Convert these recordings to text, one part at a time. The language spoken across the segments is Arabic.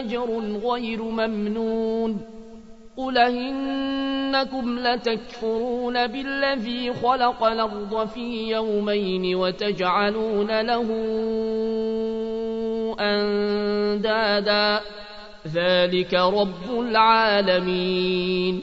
أجر غير ممنون قل إنكم لتكفرون بالذي خلق الأرض في يومين وتجعلون له أندادا ذلك رب العالمين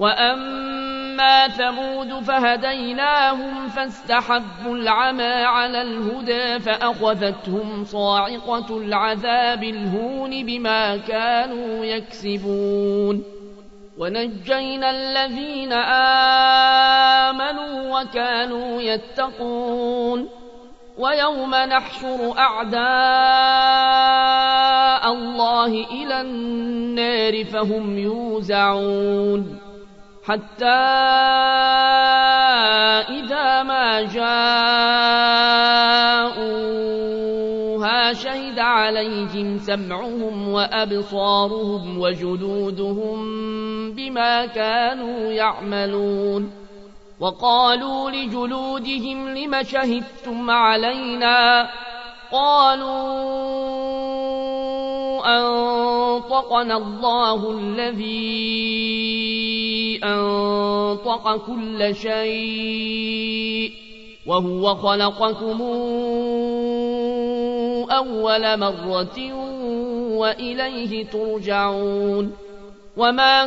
وأما أما ثمود فهديناهم فاستحبوا العمى على الهدى فأخذتهم صاعقة العذاب الهون بما كانوا يكسبون ونجينا الذين آمنوا وكانوا يتقون ويوم نحشر أعداء الله إلى النار فهم يوزعون حتى إذا ما جاءوها شهد عليهم سمعهم وأبصارهم وجلودهم بما كانوا يعملون وقالوا لجلودهم لم شهدتم علينا؟ قالوا أنطقنا الله الذي أنطق كل شيء وهو خلقكم أول مرة وإليه ترجعون وما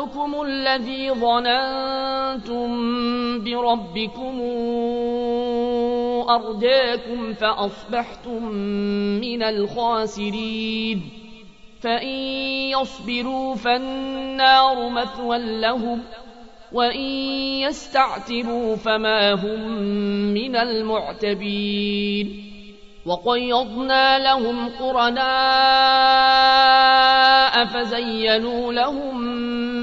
ظنكم الذي ظننتم بربكم أرداكم فأصبحتم من الخاسرين. فإن يصبروا فالنار مثوى لهم وإن يستعتبوا فما هم من المعتبين. وقيضنا لهم قرناء فزينوا لهم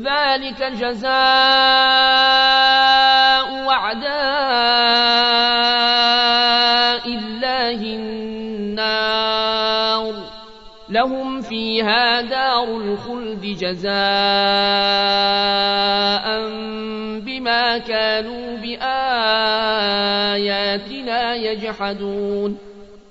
ذلك جزاء وعداء الله النار. لهم فيها دار الخلد جزاء بما كانوا بآياتنا يجحدون.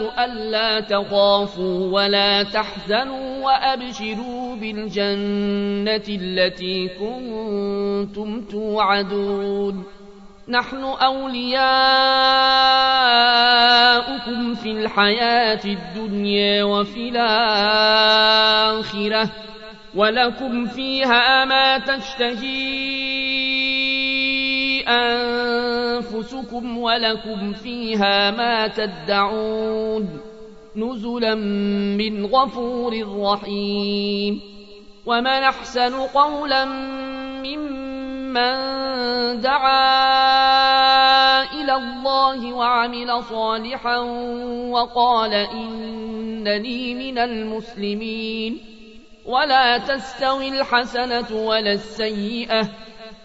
ألا تخافوا ولا تحزنوا وأبشروا بالجنة التي كنتم توعدون. نحن أولياؤكم في الحياة الدنيا وفي الآخرة ولكم فيها ما تشتهي أنفسكم ولكم فيها ما تدعون نزلا من غفور رحيم ومن أحسن قولا ممن دعا إلى الله وعمل صالحا وقال إنني من المسلمين ولا تستوي الحسنة ولا السيئة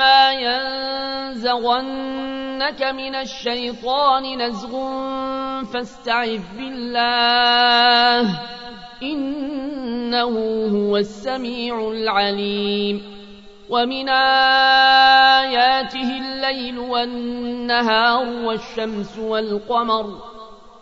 وإما ينزغنك من الشيطان نزغ فاستعذ بالله إنه هو السميع العليم ومن آياته الليل والنهار والشمس والقمر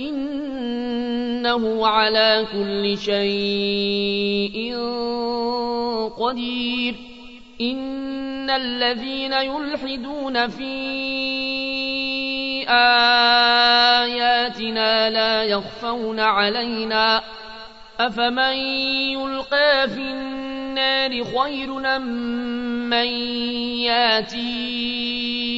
إنه على كل شيء قدير. إن الذين يلحدون في آياتنا لا يخفون علينا. أفمن يلقى في النار خير من ياتي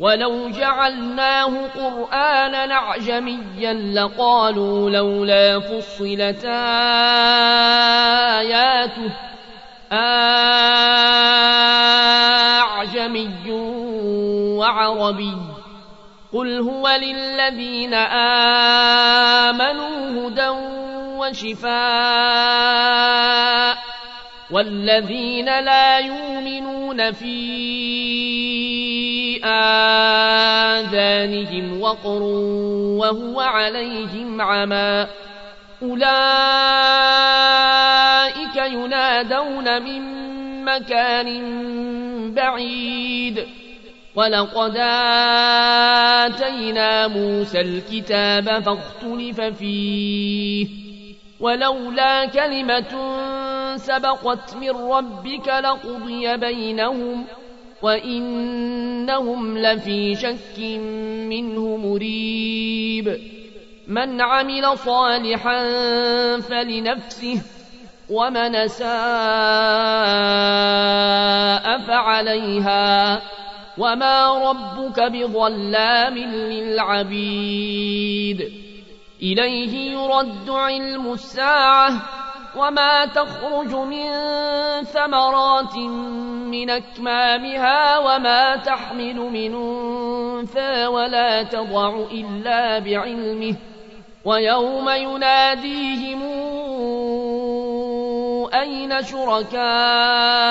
ولو جعلناه قرآنا أعجميا لقالوا لولا فصلت آياته. أعجمي وعربي. قل هو للذين آمنوا هدى وشفاء. والذين لا يؤمنون في آذانهم وقر وهو عليهم عمى. أولئك ينادون من مكان بعيد. ولقد آتينا موسى الكتاب فاختلف فيه. ولولا كلمة سبقت من ربك لقضي بينهم ۖ. وإنهم لفي شك منه مريب من عمل صالحا فلنفسه ومن ساء فعليها وما ربك بظلام للعبيد إليه يرد علم الساعة وما تخرج من ثمرات من أكمامها وما تحمل من أنثى ولا تضع إلا بعلمه ويوم يناديهم أين شركائي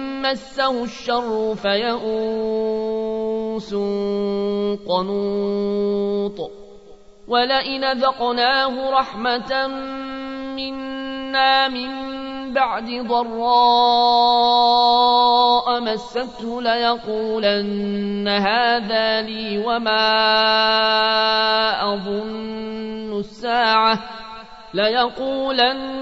مسه الشر فيئوس قنوط ولئن ذقناه رحمة منا من بعد ضراء مسته ليقولن هذا لي وما أظن الساعة ليقولن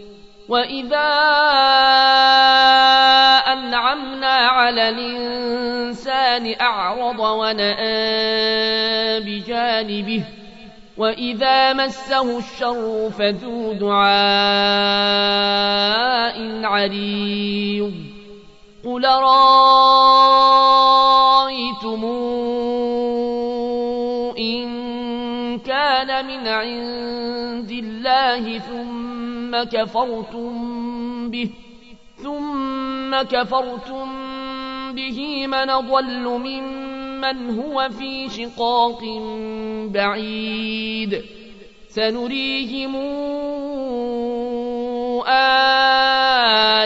وإذا أنعمنا على الإنسان أعرض ونأى بجانبه وإذا مسه الشر فذو دعاء عريض قل رأيتم إن كان من عند الله ثم كفرتم به ثم كفرتم به من ضل ممن هو في شقاق بعيد. سنريهم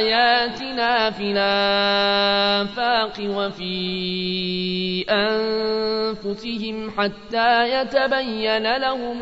آياتنا في الآفاق وفي أنفسهم حتى يتبين لهم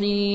إنه بكل شيء محيط